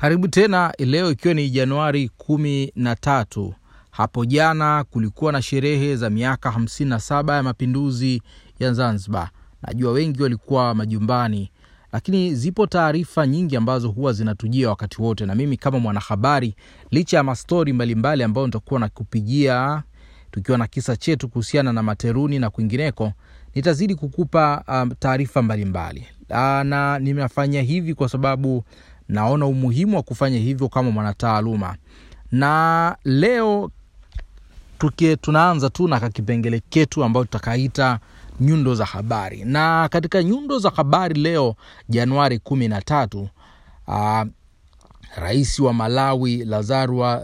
Karibu tena leo, ikiwa ni Januari kumi na tatu. Hapo jana kulikuwa na sherehe za miaka 57 ya mapinduzi ya Zanzibar. Najua wengi walikuwa majumbani, lakini zipo taarifa nyingi ambazo huwa zinatujia wakati wote, na mimi kama mwanahabari, licha ya mastori mbalimbali ambayo nitakuwa nakupigia tukiwa na kisa chetu kuhusiana na Materuni na kwingineko, nitazidi kukupa um, taarifa mbalimbali uh, na nimefanya hivi kwa sababu naona umuhimu wa kufanya hivyo kama mwanataaluma. Na leo tukie, tunaanza tu na kakipengele ketu ambayo tutakaita nyundo za habari, na katika nyundo za habari leo Januari kumi na tatu uh, rais wa Malawi Lazarwa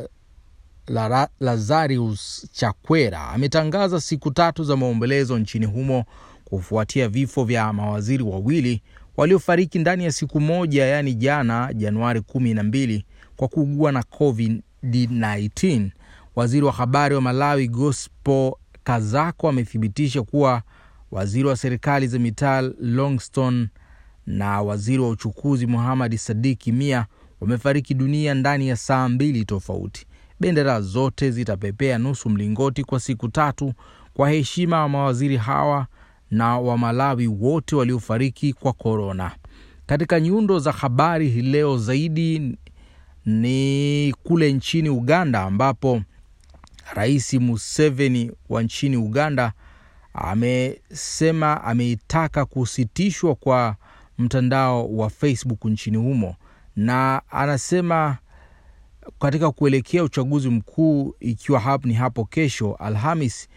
Lazarus Chakwera ametangaza siku tatu za maombolezo nchini humo kufuatia vifo vya mawaziri wawili waliofariki ndani ya siku moja, yaani jana Januari kumi na mbili kwa kuugua na COVID-19. Waziri wa habari wa Malawi Gospo Kazako amethibitisha kuwa waziri wa serikali za mitaa Longston na waziri wa uchukuzi Muhamadi Sadiki Mia wamefariki dunia ndani ya saa mbili tofauti. Bendera zote zitapepea nusu mlingoti kwa siku tatu kwa heshima ya mawaziri hawa na Wamalawi wote waliofariki kwa korona. Katika nyundo za habari hii leo zaidi ni kule nchini Uganda ambapo Rais Museveni wa nchini Uganda amesema ameitaka kusitishwa kwa mtandao wa Facebook nchini humo, na anasema katika kuelekea uchaguzi mkuu ikiwa hap ni hapo kesho Alhamis,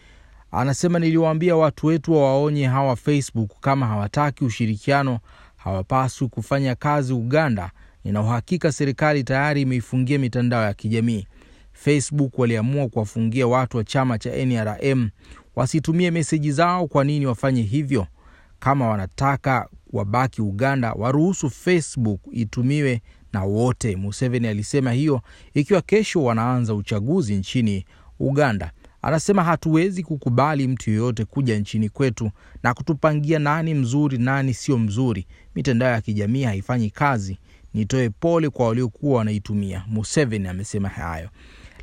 anasema niliwaambia watu wetu wawaonye hawa Facebook kama hawataki ushirikiano hawapaswi kufanya kazi Uganda. Nina uhakika serikali tayari imeifungia mitandao ya kijamii. Facebook waliamua kuwafungia watu wa chama cha NRM wasitumie meseji zao. Kwa nini wafanye hivyo? Kama wanataka wabaki Uganda, waruhusu Facebook itumiwe na wote. Museveni alisema hiyo ikiwa kesho wanaanza uchaguzi nchini Uganda. Anasema hatuwezi kukubali mtu yeyote kuja nchini kwetu na kutupangia nani mzuri nani sio mzuri. Mitandao ya kijamii haifanyi kazi. Nitoe pole kwa waliokuwa wanaitumia. Museveni amesema hayo,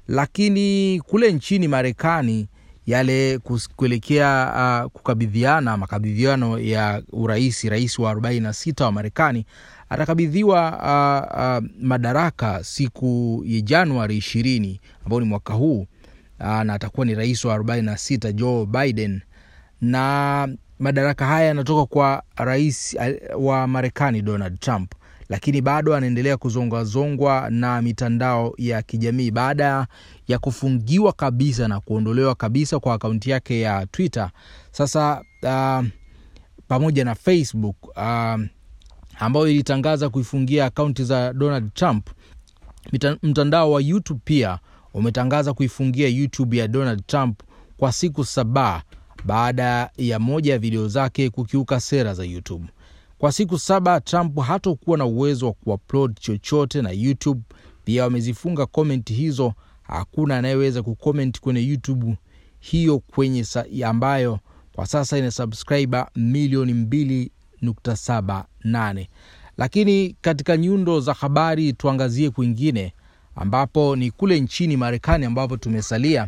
lakini kule nchini Marekani yale kuelekea uh, kukabidhiana makabidhiano ya urais, rais wa 46 wa Marekani atakabidhiwa uh, uh, madaraka siku ya Januari ishirini ambao ni mwaka huu na atakuwa ni rais wa 46 Joe Biden, na madaraka haya yanatoka kwa rais uh, wa Marekani Donald Trump, lakini bado anaendelea kuzongwazongwa na mitandao ya kijamii baada ya kufungiwa kabisa na kuondolewa kabisa kwa akaunti yake ya Twitter. Sasa uh, pamoja na Facebook uh, ambayo ilitangaza kuifungia akaunti za Donald Trump. Mtandao wa YouTube pia umetangaza kuifungia YouTube ya Donald Trump kwa siku saba baada ya moja ya video zake kukiuka sera za YouTube. Kwa siku saba Trump hatokuwa na uwezo wa kuupload chochote na YouTube pia wamezifunga komenti hizo. Hakuna anayeweza kukomenti kwenye YouTube hiyo kwenye sa, ambayo kwa sasa ina subscriber milioni mbili nukta saba nane. Lakini katika nyundo za habari tuangazie kwingine, ambapo ni kule nchini Marekani ambapo tumesalia.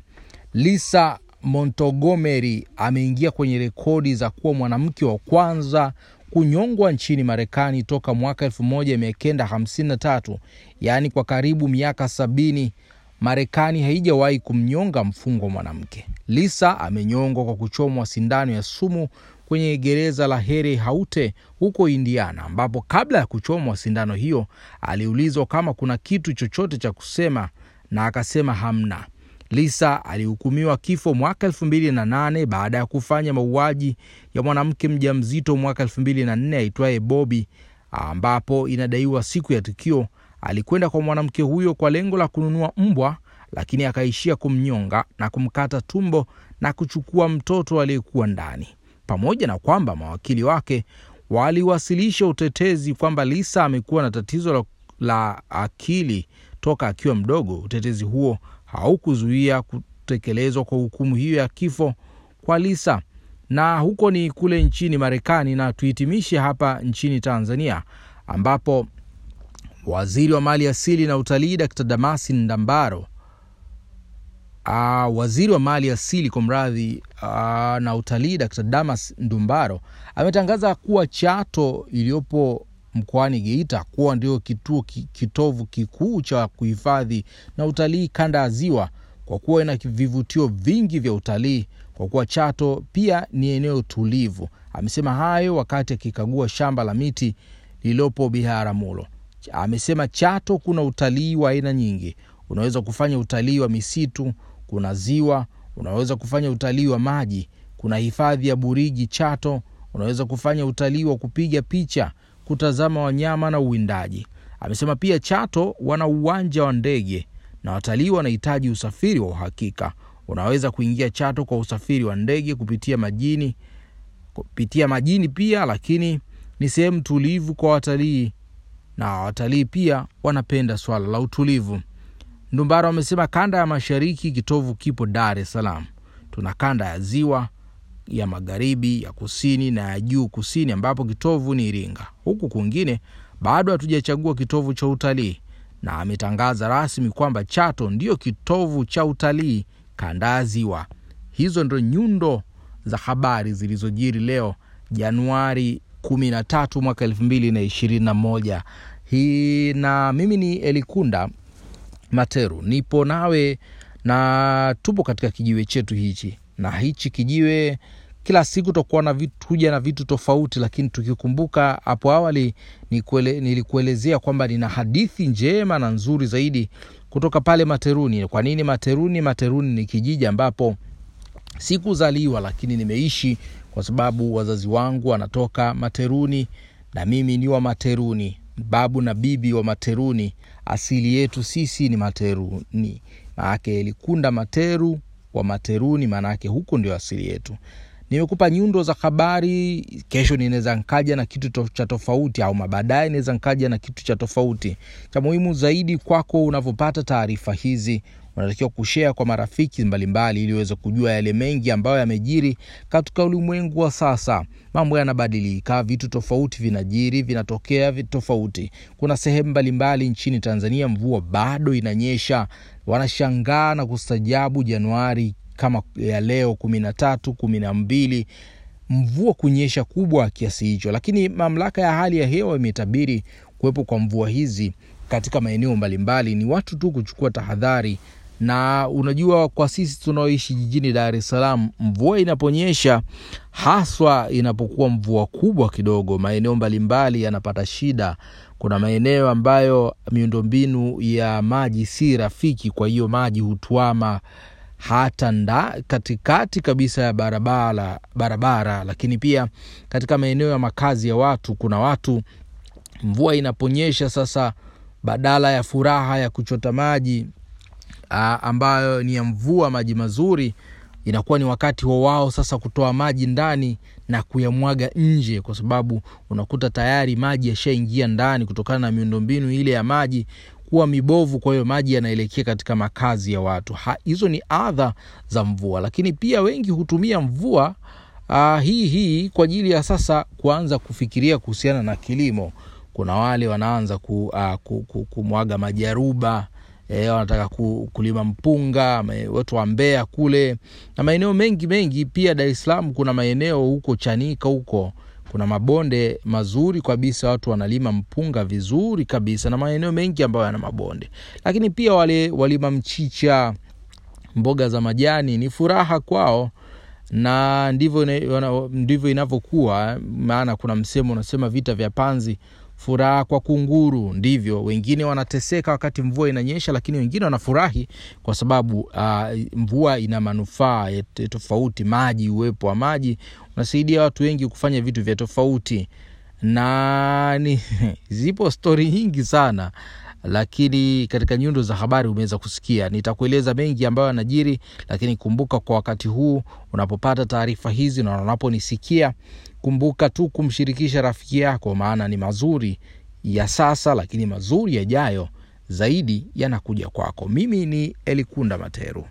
Lisa Montgomery ameingia kwenye rekodi za kuwa mwanamke wa kwanza kunyongwa nchini Marekani toka mwaka 1953 yaani kwa karibu miaka sabini. Marekani haijawahi kumnyonga mfungwa mwanamke. Lisa amenyongwa kwa kuchomwa sindano ya sumu kwenye gereza la Here Haute huko Indiana, ambapo kabla ya kuchomwa sindano hiyo aliulizwa kama kuna kitu chochote cha kusema na akasema hamna. Lisa alihukumiwa kifo mwaka elfu mbili na nane baada ya kufanya mauaji ya mwanamke mjamzito mwaka elfu mbili na nne aitwaye Bobi, ambapo inadaiwa siku ya tukio alikwenda kwa mwanamke huyo kwa lengo la kununua mbwa, lakini akaishia kumnyonga na kumkata tumbo na kuchukua mtoto aliyekuwa ndani. Pamoja na kwamba mawakili wake waliwasilisha utetezi kwamba Lisa amekuwa na tatizo la, la akili toka akiwa mdogo, utetezi huo haukuzuia kutekelezwa kwa hukumu hiyo ya kifo kwa Lisa. Na huko ni kule nchini Marekani, na tuhitimishe hapa nchini Tanzania ambapo waziri wa mali asili na utalii Dkt Damasi Ndambaro Uh, waziri wa mali asili kwa mradhi uh, na utalii Dr. Damas Ndumbaro ametangaza kuwa Chato iliyopo mkoani Geita kuwa ndio kituo kitovu kikuu cha kuhifadhi na utalii kanda ya Ziwa, kwa kuwa ina vivutio vingi vya utalii, kwa kuwa Chato pia ni eneo tulivu. Amesema hayo wakati akikagua shamba la miti lililopo Biharamulo. Amesema Chato kuna utalii wa aina nyingi, unaweza kufanya utalii wa misitu kuna ziwa, unaweza kufanya utalii wa maji, kuna hifadhi ya Burigi Chato, unaweza kufanya utalii wa kupiga picha, kutazama wanyama na uwindaji. Amesema pia Chato wana uwanja wa ndege na watalii wanahitaji usafiri wa uhakika. Unaweza kuingia Chato kwa usafiri wa ndege kupitia majini, kupitia majini pia, lakini ni sehemu tulivu kwa watalii na watalii pia wanapenda swala la utulivu. Ndumbaro amesema kanda ya mashariki kitovu kipo Dar es Salaam. Tuna kanda ya ziwa, ya magharibi, ya kusini na ya juu kusini, ambapo kitovu ni Iringa. Huku kwingine bado hatujachagua kitovu cha utalii, na ametangaza rasmi kwamba Chato ndiyo kitovu cha utalii kanda ya ziwa. Hizo ndo nyundo za habari zilizojiri leo Januari 13 mwaka 2021 hii, na mimi ni Elikunda Materu, nipo nawe na tupo katika kijiwe chetu hichi, na hichi kijiwe kila siku tutakuwa na vitu tuja na vitu tofauti, lakini tukikumbuka hapo awali nikuele, nilikuelezea kwamba nina hadithi njema na nzuri zaidi kutoka pale Materuni. Kwa nini Materuni? Materuni ni kijiji ambapo sikuzaliwa, lakini nimeishi kwa sababu wazazi wangu wanatoka Materuni na mimi ni wa Materuni, babu na bibi wa Materuni. Asili yetu sisi ni Materuni, maanake Likunda Materu wa Materuni, maanake huku ndio asili yetu. Nimekupa nyundo za habari. Kesho ninaweza nkaja na kitu to, cha tofauti, au mabaadaye naweza nkaja na kitu cha tofauti. Cha muhimu zaidi kwako, unavyopata taarifa hizi unatakiwa kushea kwa marafiki mbalimbali, ili uweze kujua yale mengi ambayo yamejiri katika ulimwengu wa sasa. Mambo yanabadilika, vitu tofauti vinajiri, vinatokea tofauti. Kuna sehemu mbalimbali nchini Tanzania mvua bado inanyesha, wanashangaa na kustajabu Januari kama ya leo kumi na tatu kumi na mbili mvua kunyesha kubwa kiasi hicho, lakini mamlaka ya hali ya hewa imetabiri kuwepo kwa mvua hizi katika maeneo mbalimbali. Ni watu tu kuchukua tahadhari, na unajua, kwa sisi tunaoishi jijini Dar es Salaam, mvua inaponyesha, haswa inapokuwa mvua kubwa kidogo, maeneo mbalimbali yanapata shida. Kuna maeneo ambayo miundombinu ya maji si rafiki, kwa hiyo maji hutwama hata nda katikati kabisa ya barabara barabara, lakini pia katika maeneo ya makazi ya watu. Kuna watu mvua inaponyesha sasa, badala ya furaha ya kuchota maji ambayo ni ya mvua, maji mazuri, inakuwa ni wakati wa wao sasa kutoa maji ndani na kuyamwaga nje, kwa sababu unakuta tayari maji yashaingia ndani kutokana na miundombinu ile ya maji kuwa mibovu. Kwa hiyo maji yanaelekea katika makazi ya watu. Hizo ni adha za mvua, lakini pia wengi hutumia mvua uh, hii hii kwa ajili ya sasa kuanza kufikiria kuhusiana na kilimo. Kuna wale wanaanza ku, uh, ku, ku, kumwaga majaruba E, wanataka ku, kulima mpunga. Watu wa Mbeya kule na maeneo mengi mengi, pia Dar es kuna maeneo huko Chanika huko kuna mabonde mazuri kabisa, watu wanalima mpunga vizuri kabisa, na maeneo mengi ambayo yana mabonde. Lakini pia wale walima mchicha, mboga za majani, ni furaha kwao, na ndivyo ndivyo inavyokuwa. Maana kuna msemo unasema vita vya panzi furaha kwa kunguru. Ndivyo wengine wanateseka wakati mvua inanyesha, lakini wengine wanafurahi kwa sababu uh, mvua ina manufaa tofauti. Maji, uwepo wa maji unasaidia watu wengi kufanya vitu vya tofauti, na ni zipo stori nyingi sana lakini katika nyundo za habari umeweza kusikia. Nitakueleza mengi ambayo yanajiri, lakini kumbuka, kwa wakati huu unapopata taarifa hizi na unaponisikia, kumbuka tu kumshirikisha rafiki yako, maana ni mazuri ya sasa, lakini mazuri yajayo zaidi yanakuja kwako. Mimi ni Elikunda Materu.